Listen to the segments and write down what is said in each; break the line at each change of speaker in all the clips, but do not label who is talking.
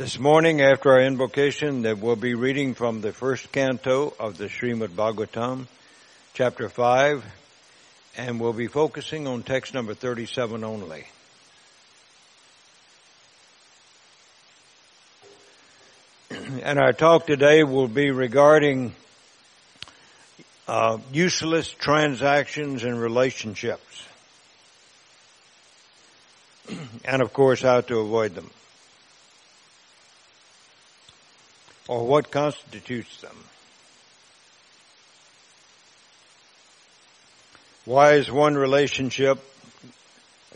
This morning, after our invocation, that we'll be reading from the first canto of the Srimad Bhagavatam, chapter 5, and we'll be focusing on text number 37 only. and our talk today will be regarding uh, useless transactions and relationships. and of course, how to avoid them. Or what constitutes them. Why is one relationship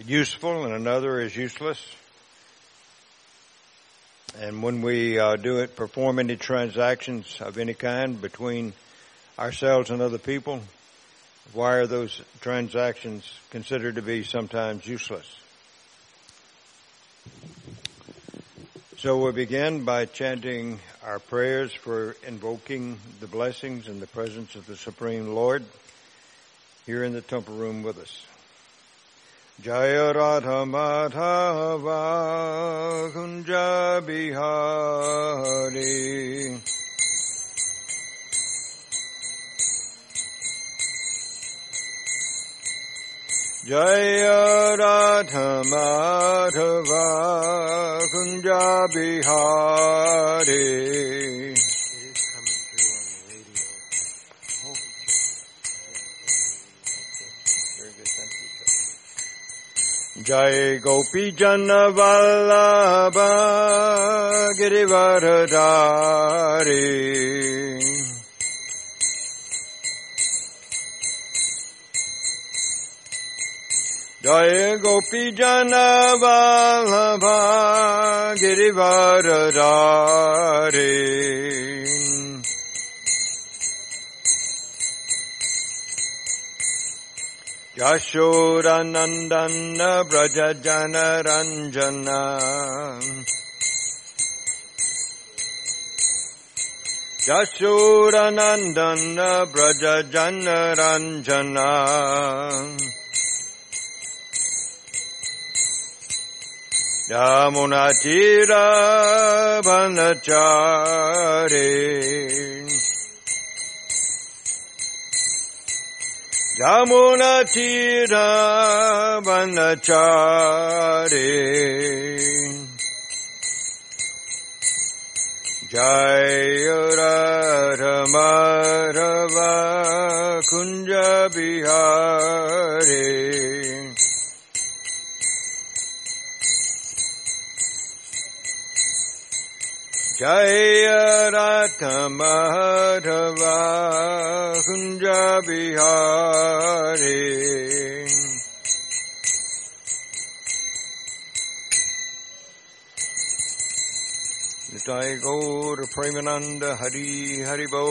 useful and another is useless? And when we uh, do it, perform any transactions of any kind between ourselves and other people, why are those transactions considered to be sometimes useless? So we'll begin by chanting our prayers for invoking the blessings and the presence of the Supreme Lord here in the temple room with us. Jaya Radha Madhava Kunja Bihari Madhava Kunja Bihari Jai Gopi Jana Vallabha Girivaradari Jai Gopi Jana Vallabha Girivaradari Yashodanandana Braja Jana Ranjana Yashodanandana Braja Yamunatira Vanachari Yamuna Tira Vanachari Jaya Radha Kunja Bihari Jaya Radha Madhava Kunja Bihari. Nitai Gaur Premananda Hari Haribo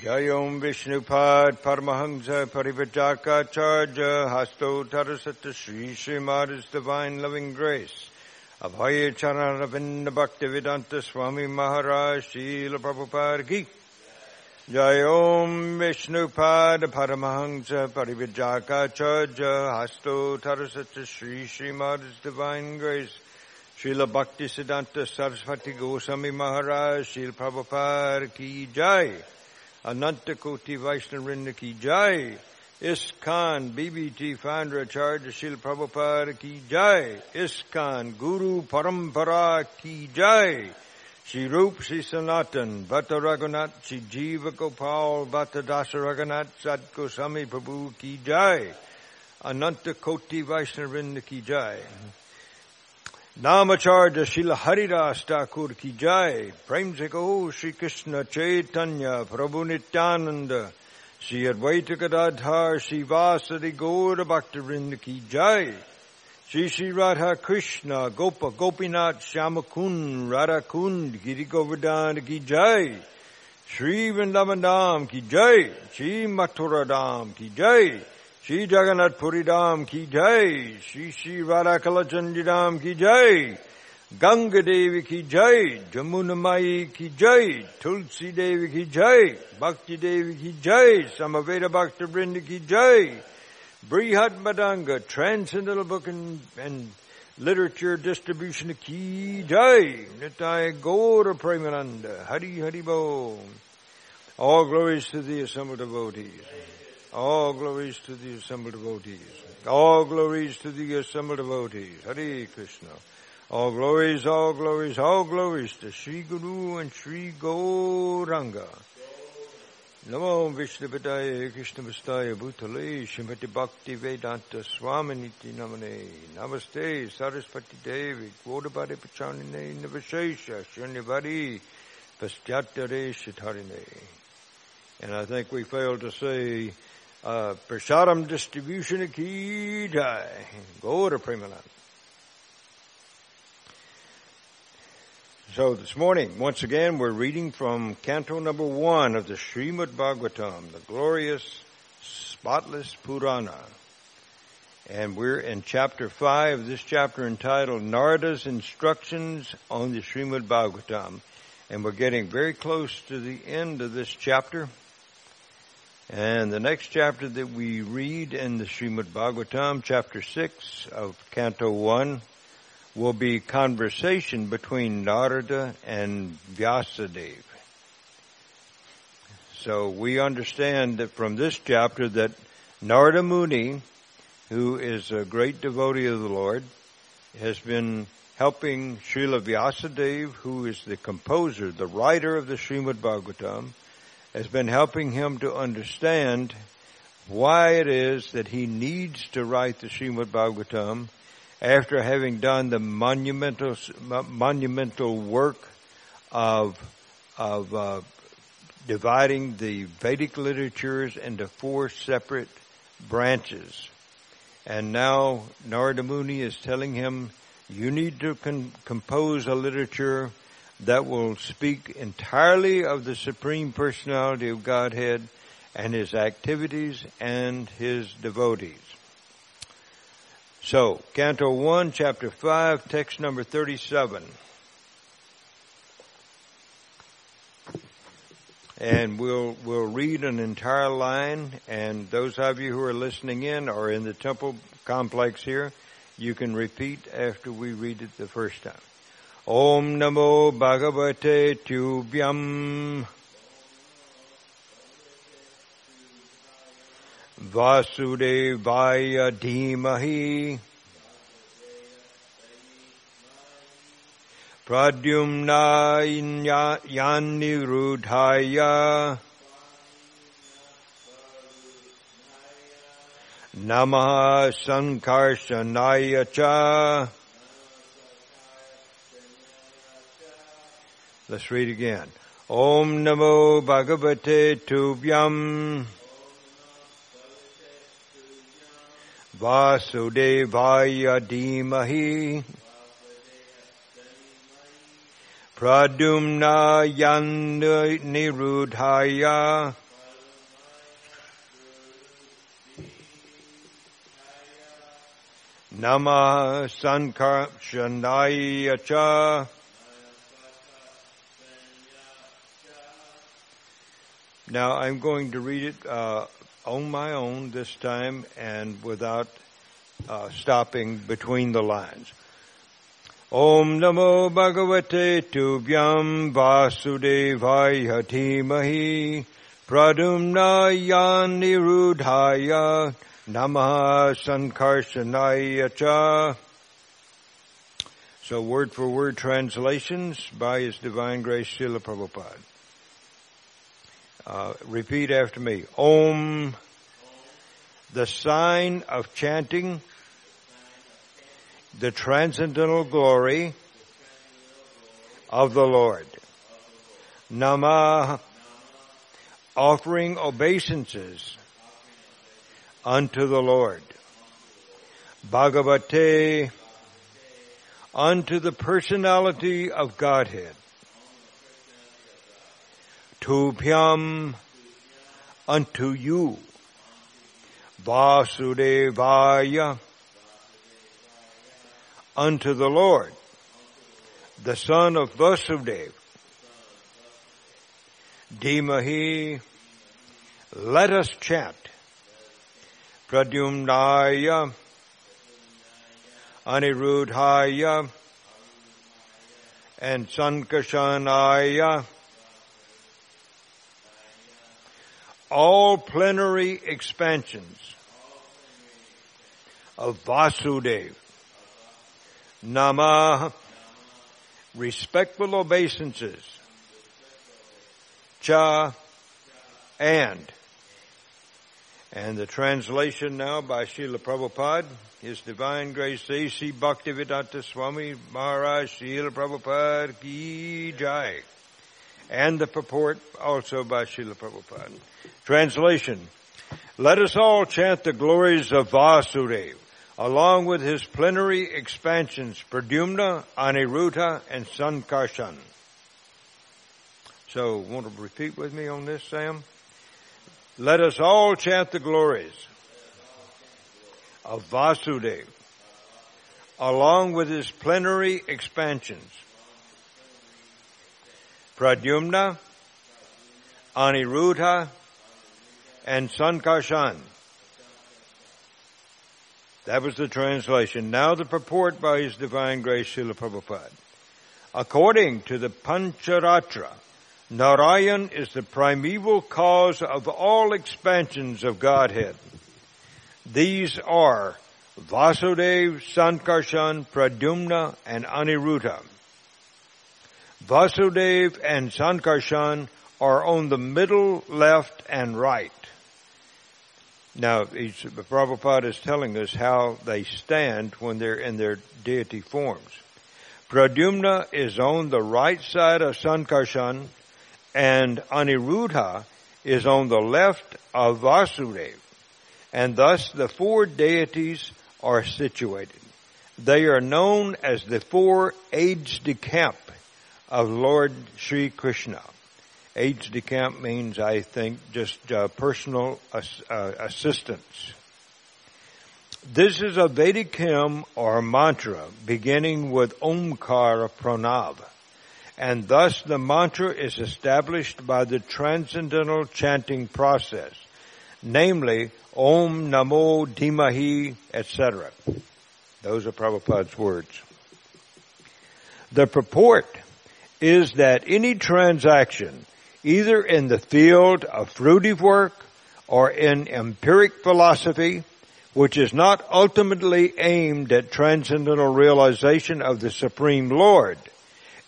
Jayom Vishnupad Paramahamsa Parivajaka Charja Hasto Tarasata Sri Srimada's Divine Loving Grace Abhay Charanavinda Bhakti Vedanta Swami Maharaj Srila Prabhupada Ki Jai Om Vishnupad Paramahamsa Parivajaka Charja Hasto Tarasata Sri Srimada's Divine Grace Srila Bhakti Siddhanta Saraswati Goswami Maharaj Srila Prabhupada Ki Jai Ananta Koti Vaishnavinda Ki Jai ISKCON BBT founder आचार्य शिल प्रभुपर की जय। इस्कान गुरु परंपरा की जय। श्री रूप श्री सनातन भट्ट रघुनाथ, श्री जीव गोपाल भट्ट दास रघुनाथ सद को स्वामी प्रभु की जय। अनंत कोटि वैष्णविंद की जय। नामाचार्य शिल हरिदास ठाकुर की जय। प्रेम से कहो श्री कृष्ण चैतन्य, प्रभु Nityanand. Shri Advaita Gadadhar Shri Vasadi Gaura Bhaktivinoda Ki Jai. Shri Shri Radha Krishna Gopa Gopinath Shamakund Radha Kund Giri Govardhan Ki Jai. Shri Vrindavan Ki Jai. Shri Mathura Ki Jai. Shri Jagannath Puri Ki Jai. Shri Shri Radha Kalachandji Ki Jai Ganga Devi Ki Jai Jamuna Mai Ki Jai Tulsi Devi Ki Jai Bhakti Devi Ki Jai Samaveda Bhakta Vrinda Ki Jai Brihat Madanga Transcendental Book and, and literature distribution ki jai, nitai gaura premananda, hari hari bo. All glories to the assembled devotees. All glories to the assembled devotees. All glories to the assembled devotees. Hare Krishna. All glories, all glories, all glories to Sri Guru and Sri Gauranga. Namo Vishnupadaye Krishna Vastaya Bhutale Shrimati Bhakti Vedanta Swaminiti Namane Namaste Saraswati Devi Gautabadi Pachanine Navashesha Shunyavadi Pastyatare Shitarine. And I think we failed to say uh, Prasadam distribution ki jai. Go to Premanand. So this morning, once again, we're reading from canto number one of the Srimad Bhagavatam, the glorious, spotless Purana. And we're in chapter five, this chapter entitled Narada's Instructions on the Srimad Bhagavatam. And we're getting very close to the end of this chapter. And the next chapter that we read in the Srimad Bhagavatam, chapter 6 of Canto 1, will be conversation between Narada and Vyasadeva. So we understand that from this chapter that Narada Muni, who is a great devotee of the Lord, has been helping Srila Vyasadeva, who is the composer, the writer of the Srimad Bhagavatam, has been helping him to understand why it is that he needs to write the Srimad Bhagavatam after having done the monumental monumental work of of uh, dividing the Vedic literatures into four separate branches. And now Narada Muni is telling him, you need to con- compose a literature that will speak entirely of the Supreme Personality of Godhead and His activities and His devotees. So, Canto 1, Chapter 5, text number 37. And we'll, we'll read an entire line, and those of you who are listening in or in the temple complex here, you can repeat after we read it the first time. Om Namo Bhagavate Tubhyam. वासुदेवाय धीमहि प्रद्युम्नायान्निरुधाय नमः सङ्कर्षणाय च Let's read again. Om Namo Bhagavate Tubhyam Vasudevaya Dhimahi Pradumna Nirudhaya Nama Sankarshanaya Cha Now I'm going to read it uh, on my own this time and without uh, stopping between the lines. Om Namo Bhagavate Tubhyam Vasudevaya Dhimahi Pradumna Yanirudhaya Namaha Sankarshanaya Cha So word for word translations by His Divine Grace Srila Prabhupada. Uh, repeat after me. Om, the sign of chanting the transcendental glory of the Lord. Nama, offering obeisances unto the Lord. Bhagavate, unto the personality of Godhead. Tubhyam unto you. Vasudevaya unto the Lord, the son of Vasudev. Dhimahi, let us chant. Pradyumnaya Anirudhaya, and Sankarshanaya. All plenary expansions of Vasudev. Nama, respectful obeisances. Cha, and. And the translation now by Srila Prabhupada, His Divine Grace A.C. Bhaktivedanta Swami Maharaj Srila Prabhupada Ki Jai. And the purport also by Srila Prabhupada. Translation. Let us all chant the glories of Vasudeva along with his plenary expansions, Pradyumna, Aniruddha, and Sankarshan. So, want to repeat with me on this, Sam? Let us all chant the glories of Vasudeva, along with his plenary expansions. Pradyumna, Aniruddha, and Sankarshan. That was the translation. Now the purport by His Divine Grace Srila Prabhupada. According to the Pancharatra, Narayan is the primeval cause of all expansions of Godhead. These are Vasudev, Sankarshan, Pradyumna, and Aniruddha. Vasudev and Sankarshan are on the middle, left, and right. Now, Prabhupada is telling us how they stand when they're in their deity forms. Pradyumna is on the right side of Sankarshan and Aniruddha is on the left of Vasudeva. And thus the four deities are situated. They are known as the four aides de camp of Lord Sri Krishna. Aides de camp means, I think, just uh, personal ass- uh, assistance. This is a Vedic hymn or mantra beginning with Omkara Pranav and thus the mantra is established by the transcendental chanting process, namely Om Namo Dhimahi, etc. Those are Prabhupada's words. The purport is that any transaction, either in the field of fruitive work or in empiric philosophy, which is not ultimately aimed at transcendental realization of the Supreme Lord,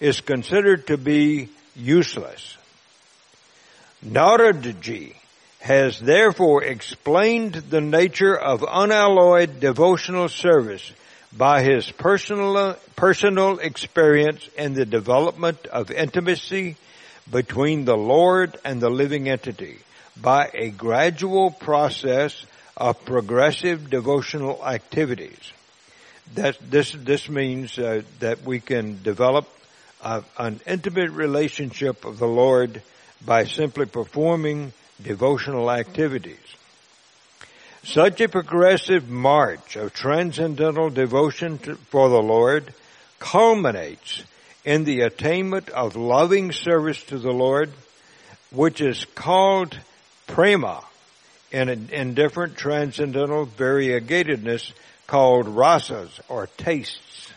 is considered to be useless. Naradaji has therefore explained the nature of unalloyed devotional service by his personal, personal experience in the development of intimacy between the Lord and the living entity by a gradual process of progressive devotional activities. That this this means uh, that we can develop an intimate relationship of the Lord by simply performing devotional activities. Such a progressive march of transcendental devotion to, for the Lord culminates in the attainment of loving service to the Lord, which is called prema in, in different transcendental variegatedness called rasas or tastes.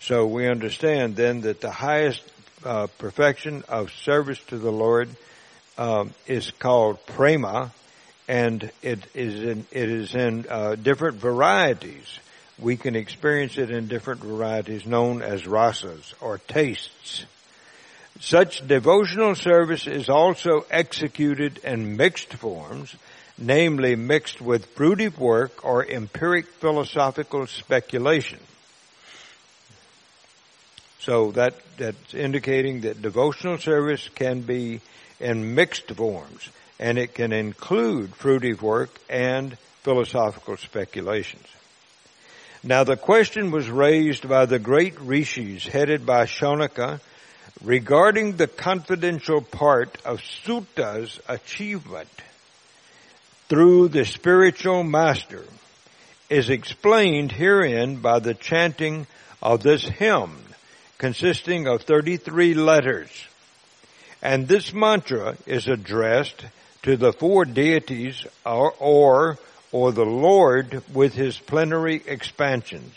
So we understand then that the highest uh, perfection of service to the Lord um, is called prema, and it is in it is in uh, different varieties. We can experience it in different varieties known as rasas or tastes. Such devotional service is also executed in mixed forms, namely mixed with fruitive work or empiric philosophical speculation. So that, that's indicating that devotional service can be in mixed forms and it can include fruitive work and philosophical speculations. Now the question was raised by the great rishis headed by Shaunaka regarding the confidential part of Suta's achievement through the spiritual master is explained herein by the chanting of this hymn consisting of 33 letters. And this mantra is addressed to the four deities or, or, or the Lord with his plenary expansions.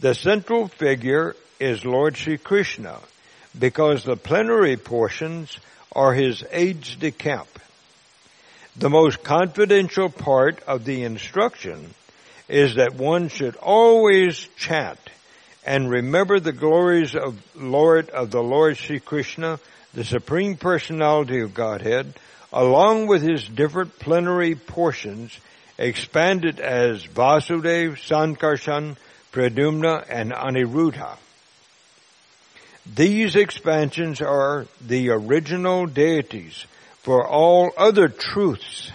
The central figure is Lord Sri Krishna because the plenary portions are his aides de camp. The most confidential part of the instruction is that one should always chant and remember the glories of Lord of the Lord Sri Krishna, the Supreme Personality of Godhead, along with his different plenary portions expanded as Vasudev, Sankarshan, Pradyumna, and Aniruddha. These expansions are the original deities for all other truths,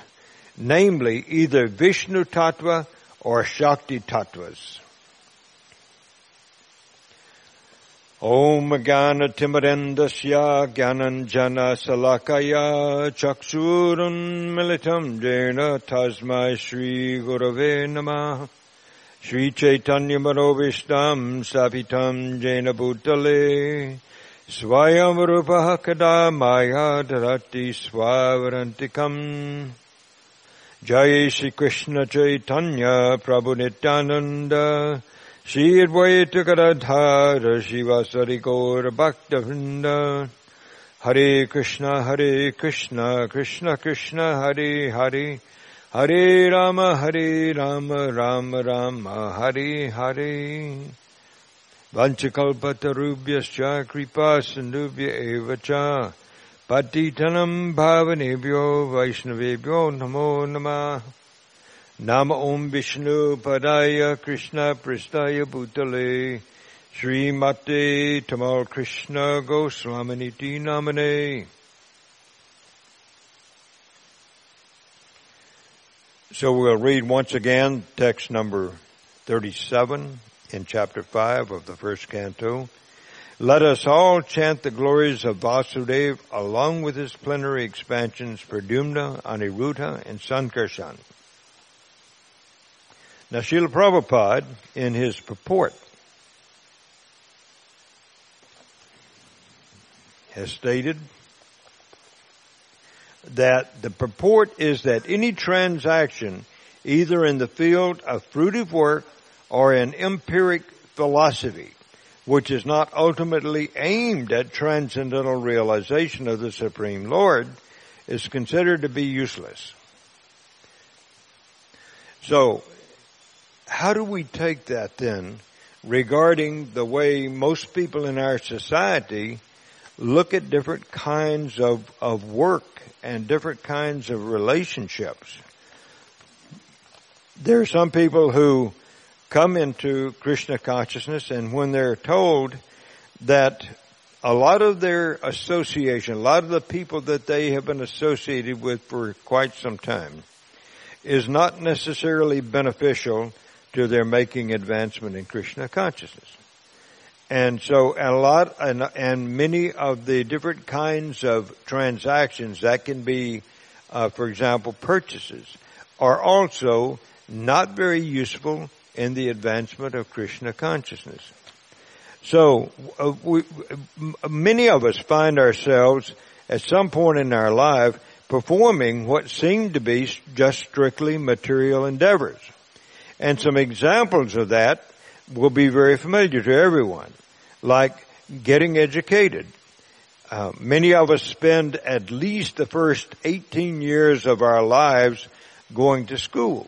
namely either Vishnu Tattva or Shakti Tattvas. Om Gana Timarendasya Gyananjana Salakaya Chaksurun Militam Jena Tasmai Shri Gurave Namah Shri Chaitanya Manovishtam Sapitam Jena Bhutale. Swayam Rupaha Kada Shri Advaita Gadadhara Shivasari Gaur Bhakta Vrinda Hare Krishna Hare Krishna Krishna Krishna Hare Hare. Hare Rama Hare Rama Rama Rama Hare Hare. Vanchakalpatarubhyascha kripa sindubhya eva cha patitanam bhavanebhyo vaishnavebhyo namo namah Nam Om Vishnu Padaya Krishna Pristaya Bhutale Sri Mate Tamal Krishna Goswaminiti Namane So we'll read once again text number 37 in chapter 5 of the first canto. Let us all chant the glories of Vasudeva along with his plenary expansions Pradyumna, Aniruddha, and Sankarshan. Now Srila Prabhupada, in his purport, has stated that the purport is that any transaction, either in the field of fruitive work or in empiric philosophy, which is not ultimately aimed at transcendental realization of the Supreme Lord, is considered to be useless. So, how do we take that then regarding the way most people in our society look at different kinds of, of work and different kinds of relationships? There are some people who come into Krishna consciousness and when they're told that a lot of their association, a lot of the people that they have been associated with for quite some time is not necessarily beneficial to their making advancement in Krishna consciousness. And so a lot and, and many of the different kinds of transactions that can be, uh, for example, purchases are also not very useful in the advancement of Krishna consciousness. So uh, we, many of us find ourselves at some point in our life performing what seem to be just strictly material endeavors. And some examples of that will be very familiar to everyone, like getting educated. Uh, many of us spend at least the first 18 years of our lives going to school.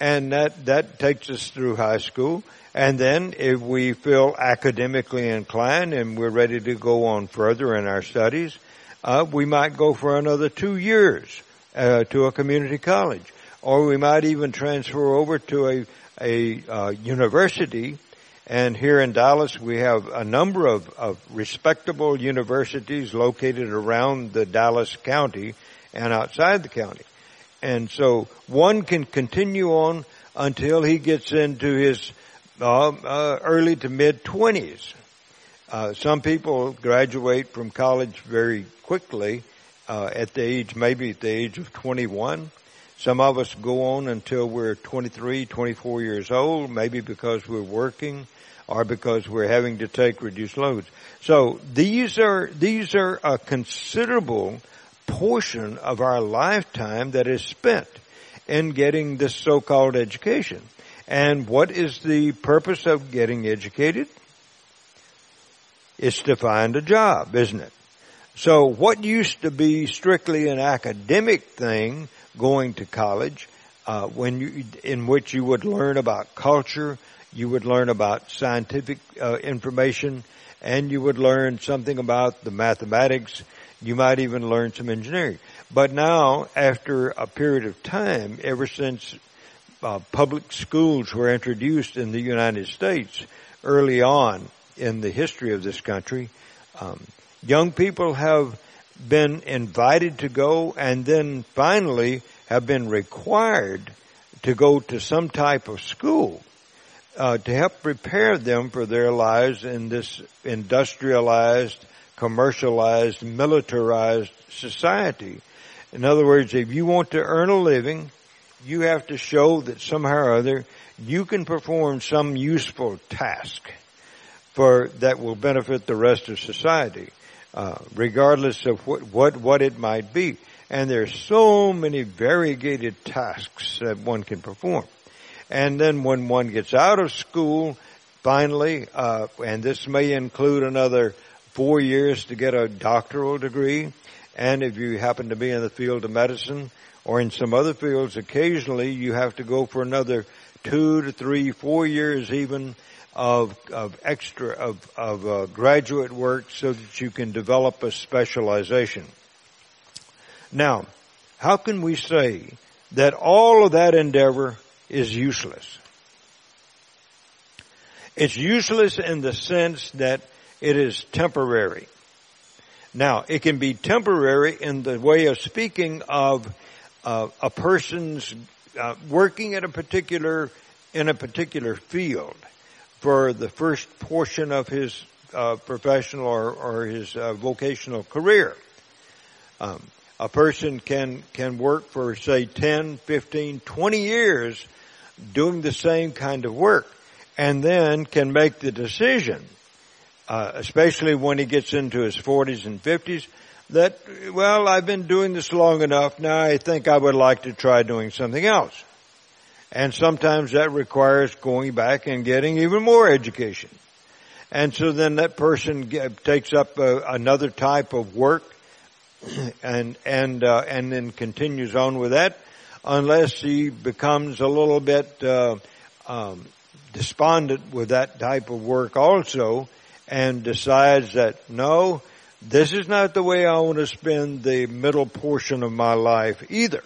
And that, that takes us through high school. And then if we feel academically inclined and we're ready to go on further in our studies, uh, we might go for another two years uh, to a community college or we might even transfer over to a, a uh, university. And here in Dallas, we have a number of, of respectable universities located around the Dallas County and outside the county. And so one can continue on until he gets into his uh, uh, early to mid twenties. Uh, some people graduate from college very quickly uh, at the age, maybe at the age of 21. Some of us go on until we're 23, 24 years old, maybe because we're working or because we're having to take reduced loads. So these are, these are a considerable portion of our lifetime that is spent in getting this so-called education. And what is the purpose of getting educated? It's to find a job, isn't it? So what used to be strictly an academic thing, going to college, uh, when you, in which you would learn about culture, you would learn about scientific uh, information, and you would learn something about the mathematics. You might even learn some engineering. But now, after a period of time, ever since uh, public schools were introduced in the United States early on in the history of this country, um, young people have been invited to go and then finally have been required to go to some type of school uh, to help prepare them for their lives in this industrialized, commercialized, militarized society. In other words, if you want to earn a living, you have to show that somehow or other you can perform some useful task for that will benefit the rest of society, uh, regardless of what, what what it might be. And there's so many variegated tasks that one can perform. And then when one gets out of school, finally, uh, and this may include another four years to get a doctoral degree, and if you happen to be in the field of medicine or in some other fields, occasionally you have to go for another two to three, four years even of, of extra, of, of uh, graduate work so that you can develop a specialization. Now, how can we say that all of that endeavor is useless? It's useless in the sense that it is temporary. Now, it can be temporary in the way of speaking of uh, a person's uh, working at a particular in a particular field for the first portion of his uh, professional or, or his uh, vocational career. Um, a person can can work for say 10, 15, 20 years doing the same kind of work and then can make the decision uh, especially when he gets into his 40s and 50s, that, well, I've been doing this long enough, now I think I would like to try doing something else. And sometimes that requires going back and getting even more education. And so then that person takes up uh, another type of work and, and, uh, and then continues on with that unless he becomes a little bit, uh, um, despondent with that type of work also and decides that no, this is not the way I want to spend the middle portion of my life either.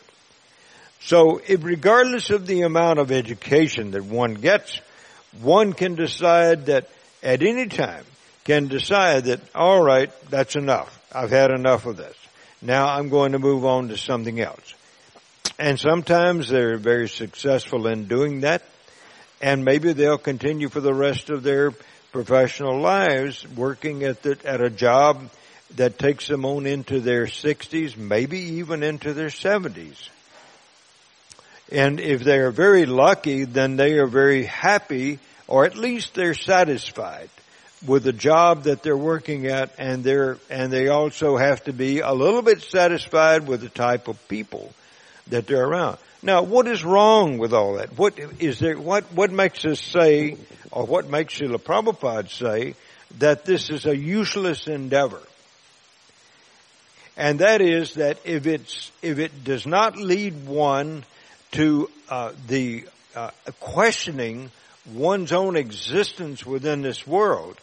So regardless of the amount of education that one gets, one can decide that at any time can decide that, all right, that's enough. I've had enough of this. Now I'm going to move on to something else. And sometimes they're very successful in doing that. And maybe they'll continue for the rest of their professional lives working at the, at a job that takes them on into their 60s, maybe even into their 70s. And if they are very lucky, then they are very happy, or at least they're satisfied with the job that they're working at, and they're and they also have to be a little bit satisfied with the type of people that they're around. Now, what is wrong with all that? What is there? What what makes us say, or what makes Srila Prabhupada say that this is a useless endeavor? And that is that if it's if it does not lead one to uh, the uh, questioning one's own existence within this world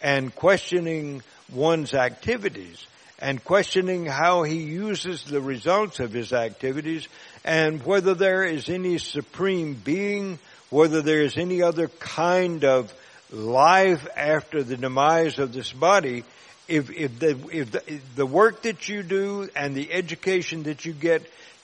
and questioning one's activities and questioning how he uses the results of his activities and whether there is any supreme being, whether there is any other kind of life after the demise of this body, if, if the, if the, if the work that you do and the education that you get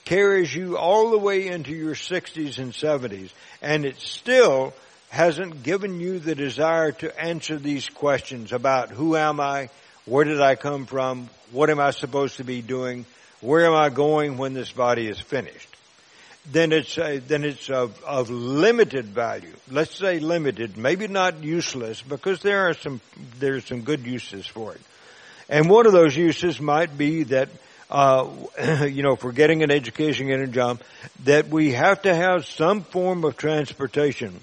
carries you all the way into your 60s and 70s and it still hasn't given you the desire to answer these questions about who am I, where did I come from, what am I supposed to be doing, where am I going when this body is finished? Then it's uh, then it's of, of limited value. Let's say limited, maybe not useless, because there are some there's some good uses for it. And one of those uses might be that uh, you know, for getting an education, getting a job, that we have to have some form of transportation.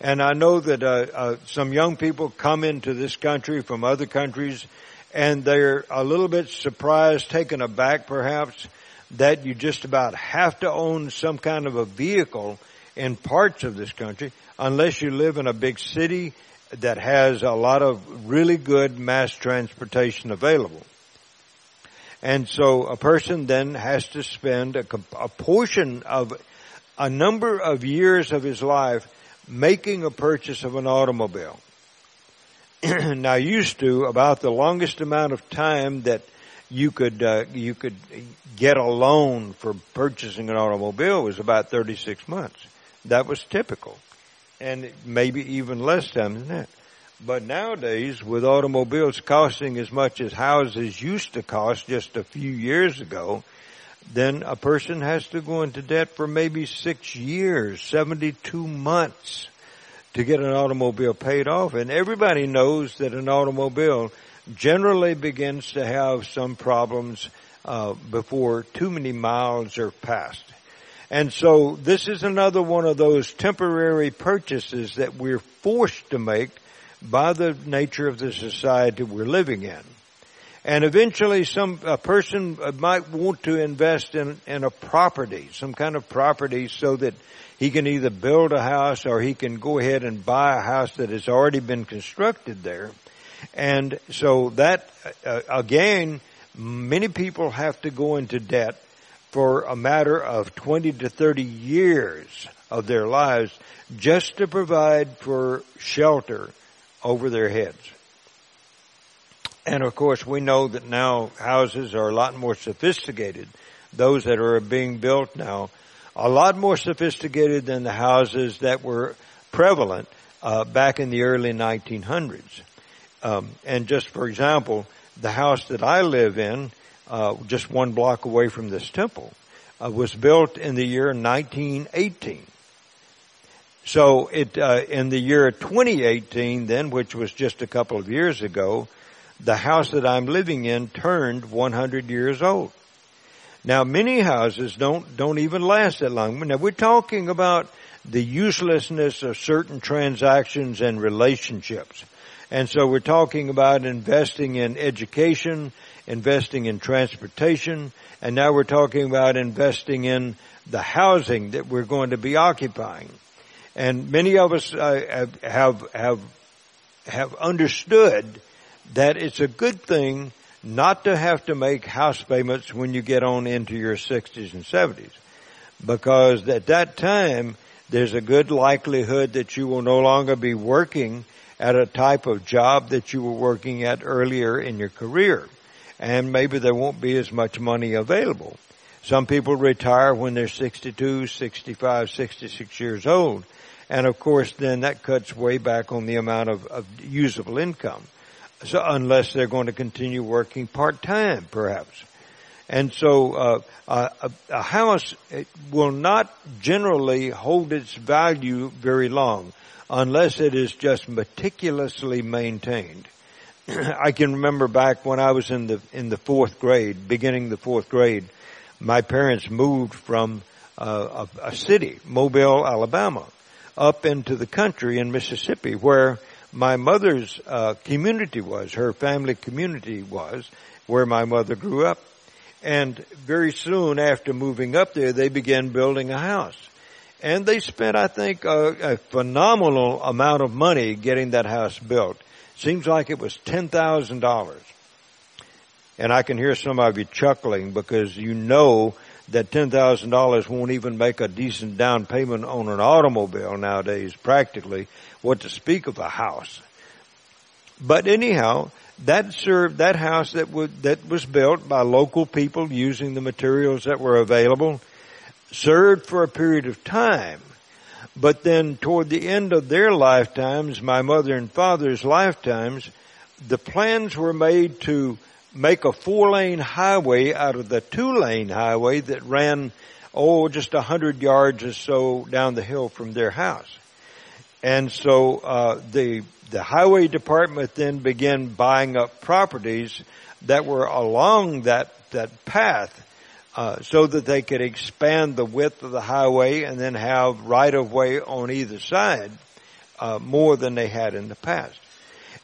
And I know that uh, uh, some young people come into this country from other countries, and they're a little bit surprised, taken aback perhaps, that you just about have to own some kind of a vehicle in parts of this country, unless you live in a big city that has a lot of really good mass transportation available. And so a person then has to spend a, a portion of a number of years of his life making a purchase of an automobile. now used to about the longest amount of time that you could uh, you could get a loan for purchasing an automobile was about 36 months. That was typical. And maybe even less time than that. But nowadays, with automobiles costing as much as houses used to cost just a few years ago, then a person has to go into debt for maybe six years, 72 months to get an automobile paid off. And everybody knows that an automobile generally begins to have some problems uh, before too many miles are passed. And so this is another one of those temporary purchases that we're forced to make by the nature of the society we're living in. And eventually some, a person might want to invest in, in a property, some kind of property so that he can either build a house or he can go ahead and buy a house that has already been constructed there. And so that, uh, again, many people have to go into debt for a matter of 20 to 30 years of their lives just to provide for shelter over their heads. And of course, we know that now houses are a lot more sophisticated. Those that are being built now, a lot more sophisticated than the houses that were prevalent uh, back in the early 1900s. Um, and just for example, the house that I live in, uh, just one block away from this temple, uh, was built in the year 1918. So it, uh, in the year 2018 then, which was just a couple of years ago, the house that I'm living in turned 100 years old. Now many houses don't, don't even last that long. Now we're talking about the uselessness of certain transactions and relationships. And so we're talking about investing in education, investing in transportation, and now we're talking about investing in the housing that we're going to be occupying. And many of us uh, have, have, have understood that it's a good thing not to have to make house payments when you get on into your 60s and 70s. Because at that time, there's a good likelihood that you will no longer be working at a type of job that you were working at earlier in your career. And maybe there won't be as much money available. Some people retire when they're 62, 65, 66 years old. And of course, then that cuts way back on the amount of, of usable income. So unless they're going to continue working part time, perhaps. And so uh, a, a, house will not generally hold its value very long unless it is just meticulously maintained. I can remember back when I was in the in the fourth grade, beginning the fourth grade, my parents moved from uh, a, a city, Mobile, Alabama, up into the country in Mississippi where my mother's uh, community was, her family community was, where my mother grew up. And very soon after moving up there, they began building a house. And they spent, I think, a, a phenomenal amount of money getting that house built. Seems like it was $10,000. And I can hear some of you chuckling because you know that $10,000 won't even make a decent down payment on an automobile nowadays, practically, what to speak of a house. But anyhow, that served, that house that was, that was built by local people using the materials that were available served for a period of time. But then toward the end of their lifetimes, my mother and father's lifetimes, the plans were made to make a four lane highway out of the two lane highway that ran, oh, just a hundred yards or so down the hill from their house. And so, uh, the, the highway department then began buying up properties that were along that that path uh, so that they could expand the width of the highway and then have right of way on either side uh, more than they had in the past.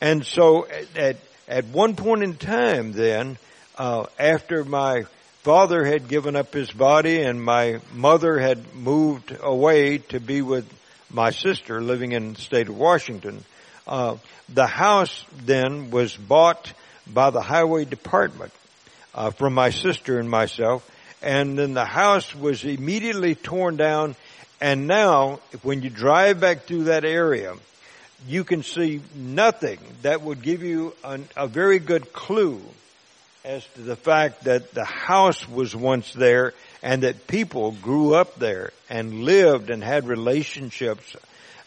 And so at, at, at one point in time then, uh, after my father had given up his body and my mother had moved away to be with my sister living in the state of Washington, uh, the house then was bought by the highway department uh, from my sister and myself and then the house was immediately torn down. And now, when you drive back through that area, you can see nothing that would give you an, a very good clue as to the fact that the house was once there and that people grew up there and lived and had relationships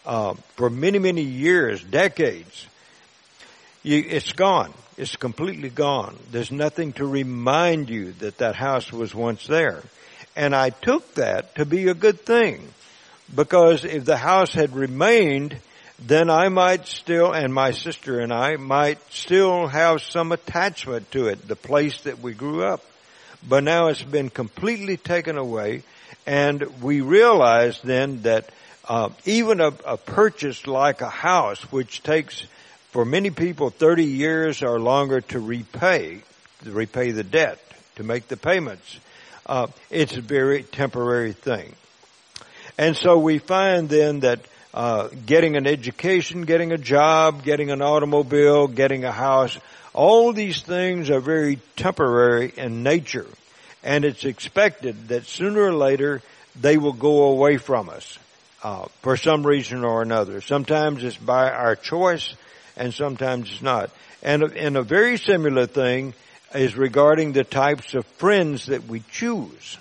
uh, for many, many years, decades. You, it's gone. It's completely gone. There's nothing to remind you that that house was once there. And I took that to be a good thing because if the house had remained, then I might still, and my sister and I might still have some attachment to it, the place that we grew up. But now it's been completely taken away and we realize then that uh, even a, a purchase like a house, which takes for many people 30 years or longer to repay, to repay the debt, to make the payments. Uh, it's a very temporary thing. And so we find then that uh, getting an education, getting a job, getting an automobile, getting a house, all these things are very temporary in nature. And it's expected that sooner or later they will go away from us uh, for some reason or another. Sometimes it's by our choice and sometimes it's not. And, and a very similar thing is regarding the types of friends that we choose.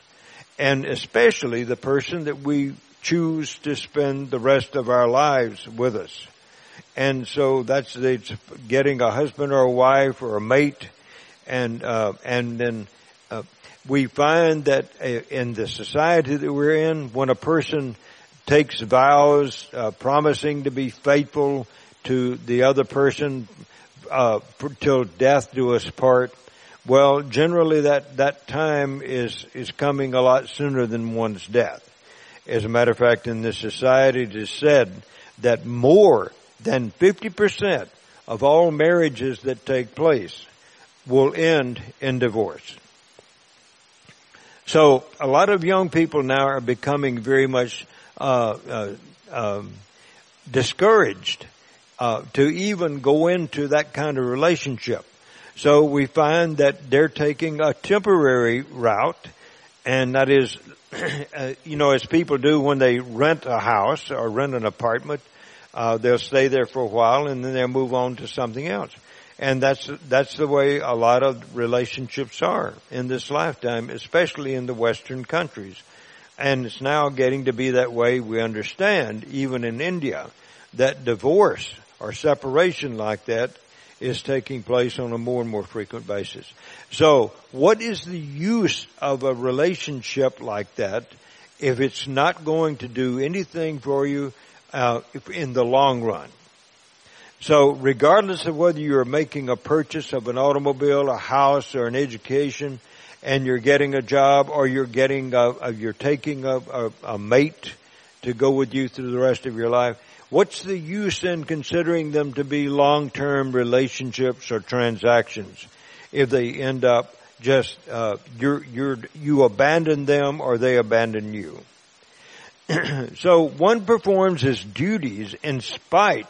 And especially the person that we choose to spend the rest of our lives with us. And so that's it's getting a husband or a wife or a mate, and uh, and then uh, we find that uh, in the society that we're in, when a person takes vows, uh, promising to be faithful to the other person uh, till death do us part. Well, generally that that time is is coming a lot sooner than one's death. As a matter of fact, in this society, it is said that more than 50% of all marriages that take place will end in divorce. So a lot of young people now are becoming very much uh, uh, um, discouraged uh, to even go into that kind of relationship. So we find that they're taking a temporary route, and that is, uh, you know, as people do when they rent a house or rent an apartment, uh, they'll stay there for a while and then they'll move on to something else. And that's, that's the way a lot of relationships are in this lifetime, especially in the Western countries. And it's now getting to be that way, we understand, even in India, that divorce or separation like that is taking place on a more and more frequent basis. So what is the use of a relationship like that if it's not going to do anything for you uh, in the long run? So regardless of whether you're making a purchase of an automobile, a house, or an education, and you're getting a job, or you're getting a, you're taking a, a, a mate to go with you through the rest of your life, What's the use in considering them to be long-term relationships or transactions if they end up just uh, you're, you're, you abandon them or they abandon you? so one performs his duties in spite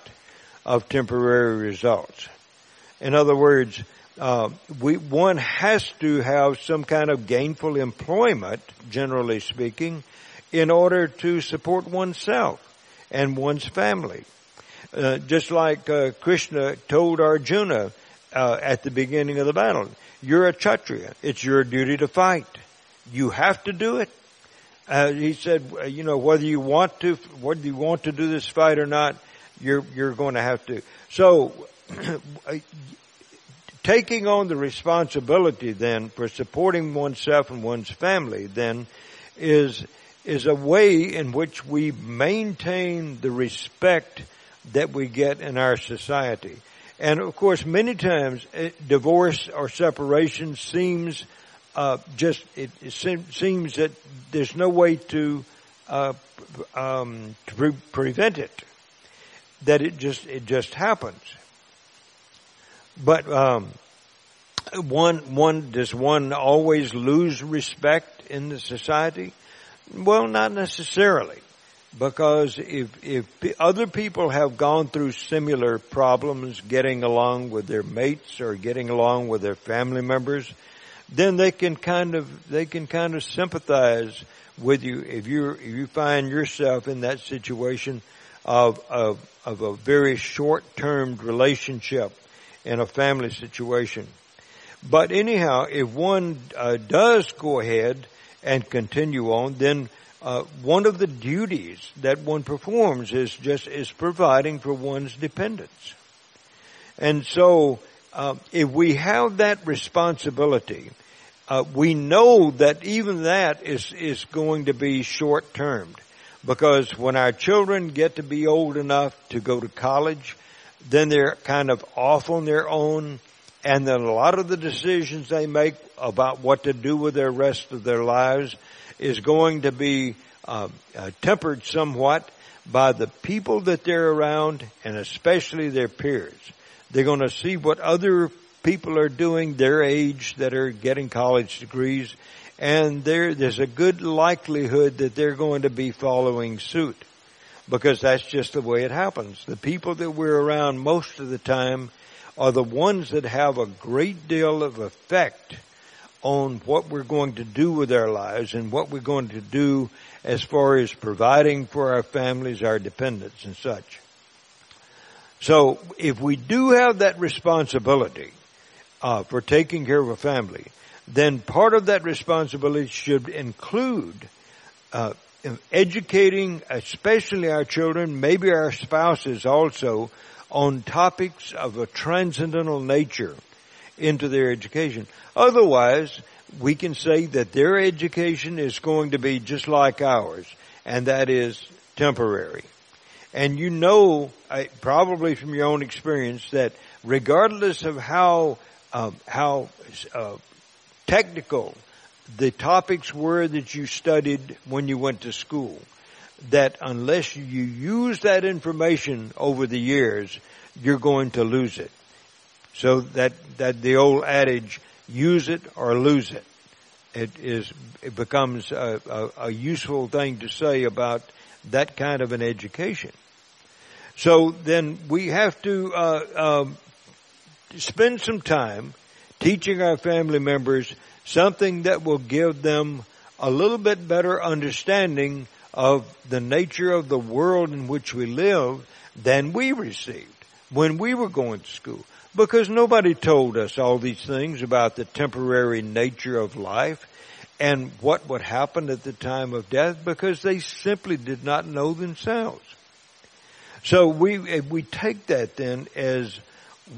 of temporary results. In other words, uh, we, one has to have some kind of gainful employment, generally speaking, in order to support oneself and one's family. Uh, just like uh, Krishna told Arjuna uh, at the beginning of the battle, you're a Kshatriya. It's your duty to fight. You have to do it. Uh, he said, you know, whether you want to, whether you want to do this fight or not, you're you're going to have to. So, taking on the responsibility then for supporting oneself and one's family then is is a way in which we maintain the respect that we get in our society. And of course, many times eh, divorce or separation seems uh, just it, it seems that there's no way to uh, um, to pre- prevent it. That it just it just happens. But um, one one does one always lose respect in the society? Well, not necessarily, because if if other people have gone through similar problems, getting along with their mates or getting along with their family members, then they can kind of they can kind of sympathize with you if you if you find yourself in that situation of of of a very short term relationship in a family situation. But anyhow, if one uh, does go ahead and continue on, then uh, one of the duties that one performs is just is providing for one's dependents. And so, uh, if we have that responsibility, uh, we know that even that is is going to be short termed, because when our children get to be old enough to go to college, then they're kind of off on their own and then a lot of the decisions they make about what to do with their rest of their lives is going to be uh, uh, tempered somewhat by the people that they're around and especially their peers. They're going to see what other people are doing their age that are getting college degrees and there, there's a good likelihood that they're going to be following suit because that's just the way it happens. The people that we're around most of the time are the ones that have a great deal of effect on what we're going to do with our lives and what we're going to do as far as providing for our families, our dependents and such. So if we do have that responsibility uh, for taking care of a family, then part of that responsibility should include uh, educating, especially our children, maybe our spouses also, on topics of a transcendental nature into their education. Otherwise, we can say that their education is going to be just like ours, and that is temporary. And you know, probably from your own experience, that regardless of how um, how uh, technical the topics were that you studied when you went to school, that unless you use that information over the years, you're going to lose it. So that, that the old adage, use it or lose it, it is, it becomes a, a, a useful thing to say about that kind of an education. So then we have to, uh, um, spend some time teaching our family members something that will give them a little bit better understanding of the nature of the world in which we live than we received when we were going to school. Because nobody told us all these things about the temporary nature of life and what would happen at the time of death because they simply did not know themselves. So we, we take that then as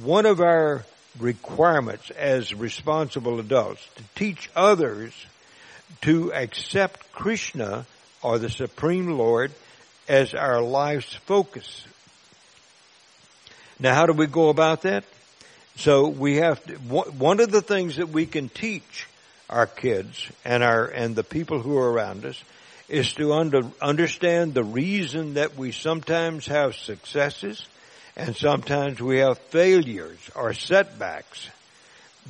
one of our requirements as responsible adults to teach others to accept Krishna or the Supreme Lord as our life's focus. Now how do we go about that? So we have to, one of the things that we can teach our kids and our, and the people who are around us is to under, understand the reason that we sometimes have successes and sometimes we have failures or setbacks.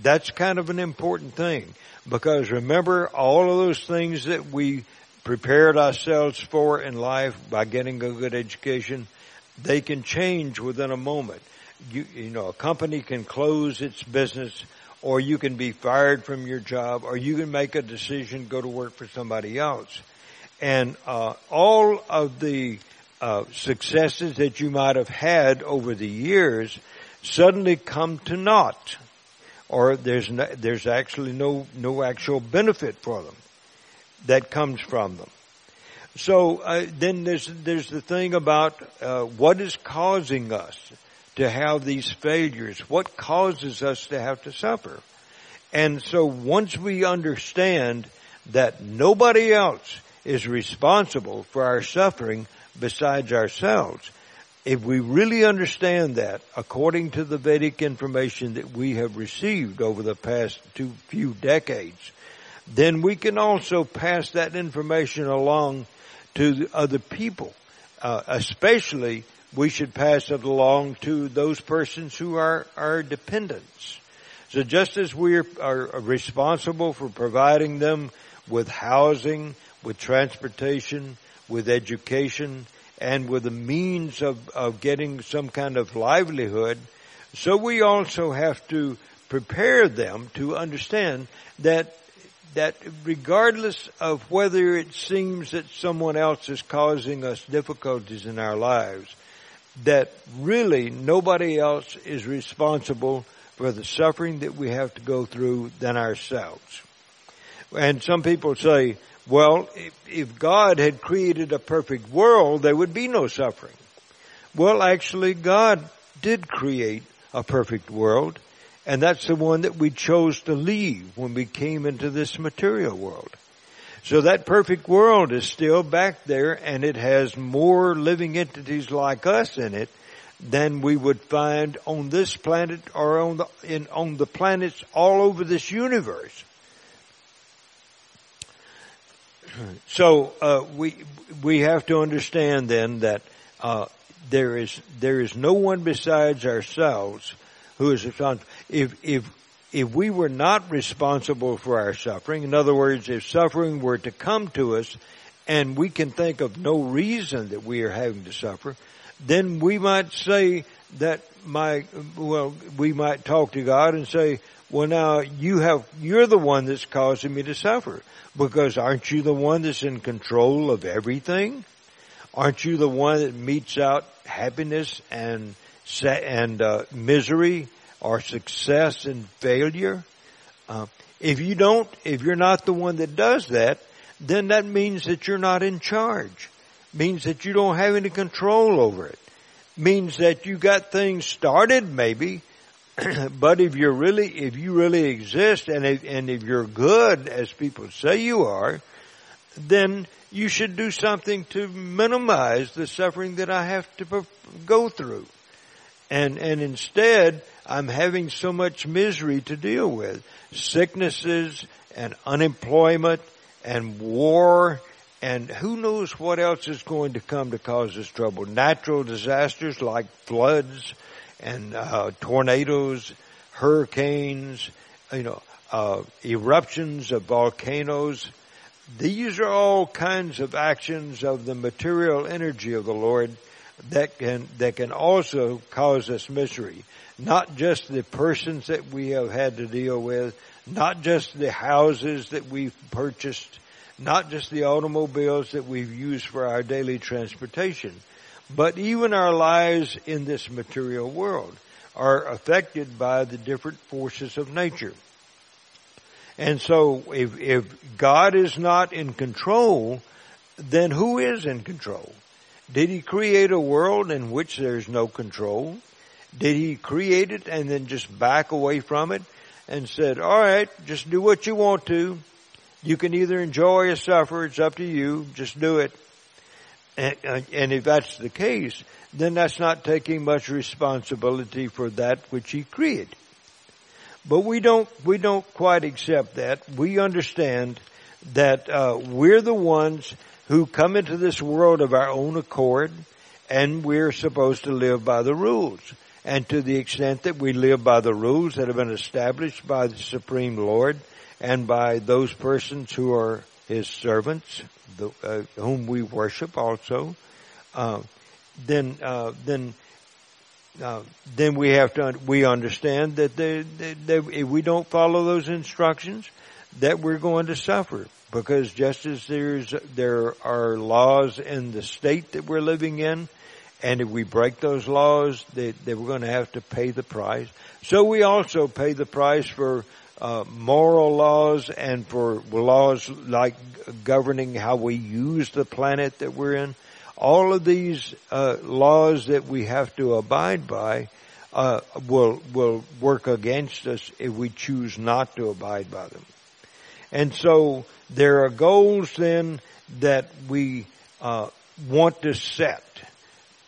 That's kind of an important thing because remember all of those things that we prepared ourselves for in life by getting a good education, they can change within a moment. You, you know, a company can close its business or you can be fired from your job or you can make a decision, go to work for somebody else. And, uh, all of the, uh, successes that you might have had over the years suddenly come to naught or there's no, there's actually no no actual benefit for them that comes from them. So uh, then there's there's the thing about uh, what is causing us to have these failures. What causes us to have to suffer? And so once we understand that nobody else is responsible for our suffering besides ourselves, if we really understand that, according to the Vedic information that we have received over the past two few decades, then we can also pass that information along to other people. Uh, especially, we should pass it along to those persons who are our dependents. So just as we are, are responsible for providing them with housing, with transportation, with education, and with the means of, of getting some kind of livelihood, so we also have to prepare them to understand that that regardless of whether it seems that someone else is causing us difficulties in our lives, that really nobody else is responsible for the suffering that we have to go through than ourselves. And some people say, well, if, if God had created a perfect world, there would be no suffering. Well, actually, God did create a perfect world, and that's the one that we chose to leave when we came into this material world. So that perfect world is still back there and it has more living entities like us in it than we would find on this planet or on the, in, on the planets all over this universe. So, uh, we, we have to understand then that, uh, there is, there is no one besides ourselves who is responsible. If, if, if we were not responsible for our suffering, in other words, if suffering were to come to us and we can think of no reason that we are having to suffer, then we might say that my, well, we might talk to God and say, well now you have, you're the one that's causing me to suffer because aren't you the one that's in control of everything? Aren't you the one that metes out happiness and and uh, misery or success and failure. Uh, if you don't, if you're not the one that does that, then that means that you're not in charge. Means that you don't have any control over it. Means that you got things started maybe, but if you're really, if you really exist and if, and if you're good as people say you are, then you should do something to minimize the suffering that I have to go through. And, and instead, I'm having so much misery to deal with. Sicknesses and unemployment and war and who knows what else is going to come to cause us trouble. Natural disasters like floods and uh, tornadoes, hurricanes, you know, uh, eruptions of volcanoes. These are all kinds of actions of the material energy of the Lord that can, that can also cause us misery. Not just the persons that we have had to deal with, not just the houses that we've purchased, not just the automobiles that we've used for our daily transportation, but even our lives in this material world are affected by the different forces of nature. And so if, if God is not in control, then who is in control? Did he create a world in which there's no control? Did he create it and then just back away from it and said, all right, just do what you want to. You can either enjoy or suffer. It's up to you. Just do it. And, and if that's the case, then that's not taking much responsibility for that which he created. But we don't, we don't quite accept that. We understand that, uh, we're the ones who come into this world of our own accord and we're supposed to live by the rules. And to the extent that we live by the rules that have been established by the Supreme Lord and by those persons who are His servants, the, uh, whom we worship also, uh, then, uh, then, uh, then we have to, we understand that they, they, they, if we don't follow those instructions, that we're going to suffer because just as there's there are laws in the state that we're living in, and if we break those laws, they, they we're going to have to pay the price. So we also pay the price for uh, moral laws and for laws like governing how we use the planet that we're in. All of these uh, laws that we have to abide by uh, will will work against us if we choose not to abide by them. And so there are goals then that we uh, want to set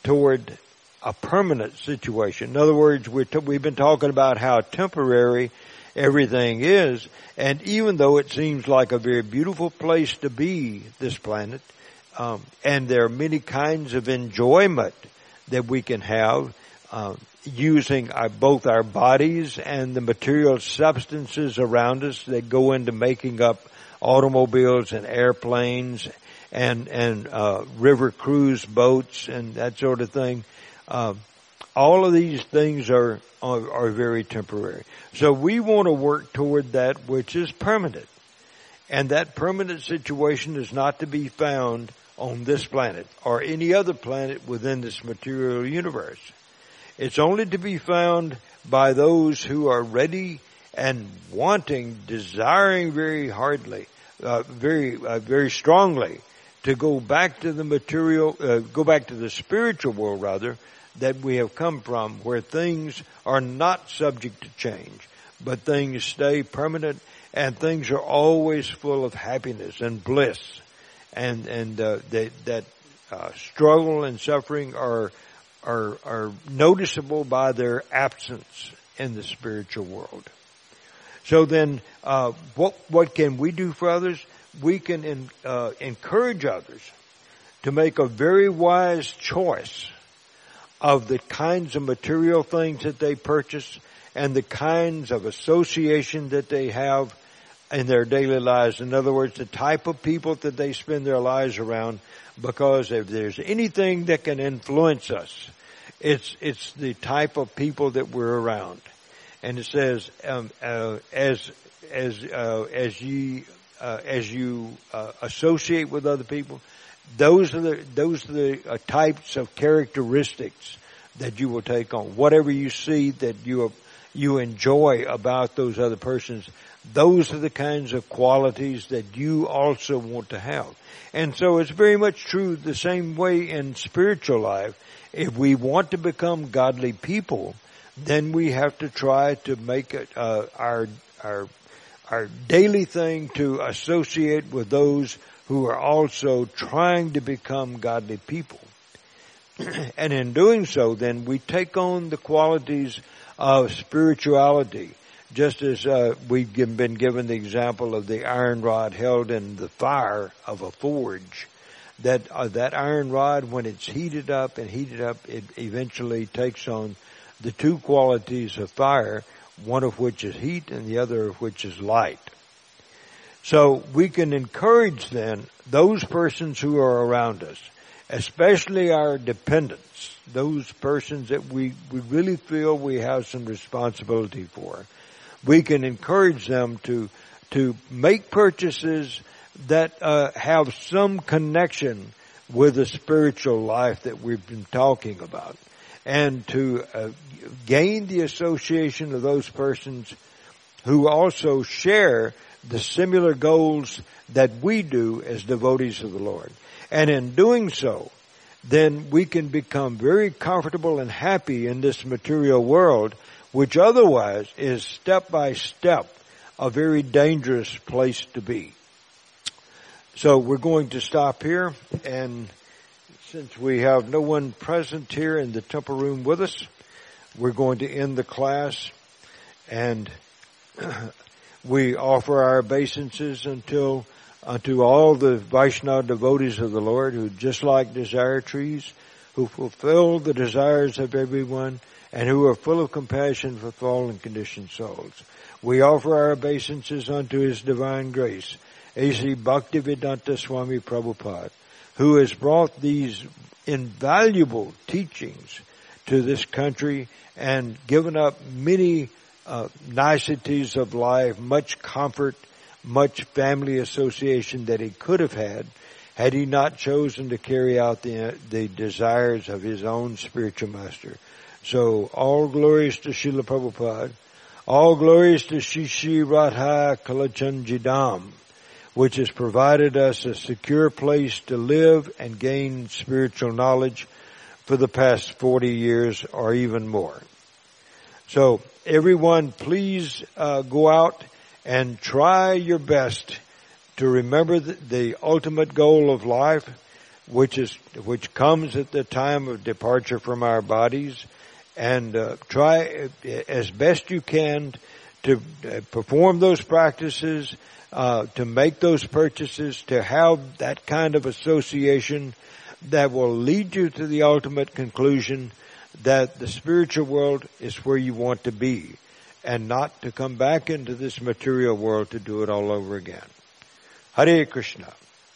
toward a permanent situation. In other words, we have been talking about how temporary everything is. And even though it seems like a very beautiful place to be, this planet, um, and there are many kinds of enjoyment that we can have uh, using our, both our bodies and the material substances around us that go into making up automobiles and airplanes and and uh, river cruise boats and that sort of thing. Uh, all of these things are, are, are very temporary. So we want to work toward that which is permanent. And that permanent situation is not to be found on this planet or any other planet within this material universe. It's only to be found by those who are ready and wanting, desiring very hardly, uh, very, uh, very strongly to go back to the material, uh, go back to the spiritual world rather, that we have come from where things are not subject to change, but things stay permanent and things are always full of happiness and bliss. And, and, uh, that, that, uh, struggle and suffering are, are, are noticeable by their absence in the spiritual world. So then, uh, what, what can we do for others? We can in, uh, encourage others to make a very wise choice of the kinds of material things that they purchase and the kinds of association that they have in their daily lives. In other words, the type of people that they spend their lives around because if there's anything that can influence us, it's, it's the type of people that we're around. And it says, um, uh, as, as, uh, as ye, uh, as you, uh, associate with other people, those are the, those are the uh, types of characteristics that you will take on. Whatever you see that you, you enjoy about those other persons, those are the kinds of qualities that you also want to have. And so it's very much true the same way in spiritual life. If we want to become godly people, then we have to try to make it uh, our our our daily thing to associate with those who are also trying to become godly people. and in doing so, then we take on the qualities of spirituality, just as uh, we've been given the example of the iron rod held in the fire of a forge. That uh, that iron rod, when it's heated up and heated up, it eventually takes on the two qualities of fire, one of which is heat and the other of which is light. So we can encourage then those persons who are around us, especially our dependents, those persons that we, we really feel we have some responsibility for. We can encourage them to, to make purchases that uh, have some connection with the spiritual life that we've been talking about and to uh, gain the association of those persons who also share the similar goals that we do as devotees of the Lord. And in doing so, then we can become very comfortable and happy in this material world, which otherwise is step by step a very dangerous place to be. So we're going to stop here and since we have no one present here in the temple room with us, we're going to end the class and we offer our obeisances until unto all the Vaishnava devotees of the Lord who just like desire trees, who fulfill the desires of everyone, and who are full of compassion for fallen conditioned souls. We offer our obeisances unto His divine grace, A.C. Bhaktivedanta Swami Prabhupada, who has brought these invaluable teachings to this country and given up many uh, niceties of life, much comfort, much family association that he could have had had he not chosen to carry out the, the desires of his own spiritual master. So all glories to Srila Prabhupada. All glories to Shishi Radha Kalachanjidam, which has provided us a secure place to live and gain spiritual knowledge for the past 40 years or even more. So everyone, please uh, go out and try your best to remember the, the, ultimate goal of life, which is which comes at the time of departure from our bodies, and uh, try as best you can to uh, perform those practices, uh, to make those purchases, to have that kind of association that will lead you to the ultimate conclusion that the spiritual world is where you want to be and not to come back into this material world to do it all over again. Hare Krishna.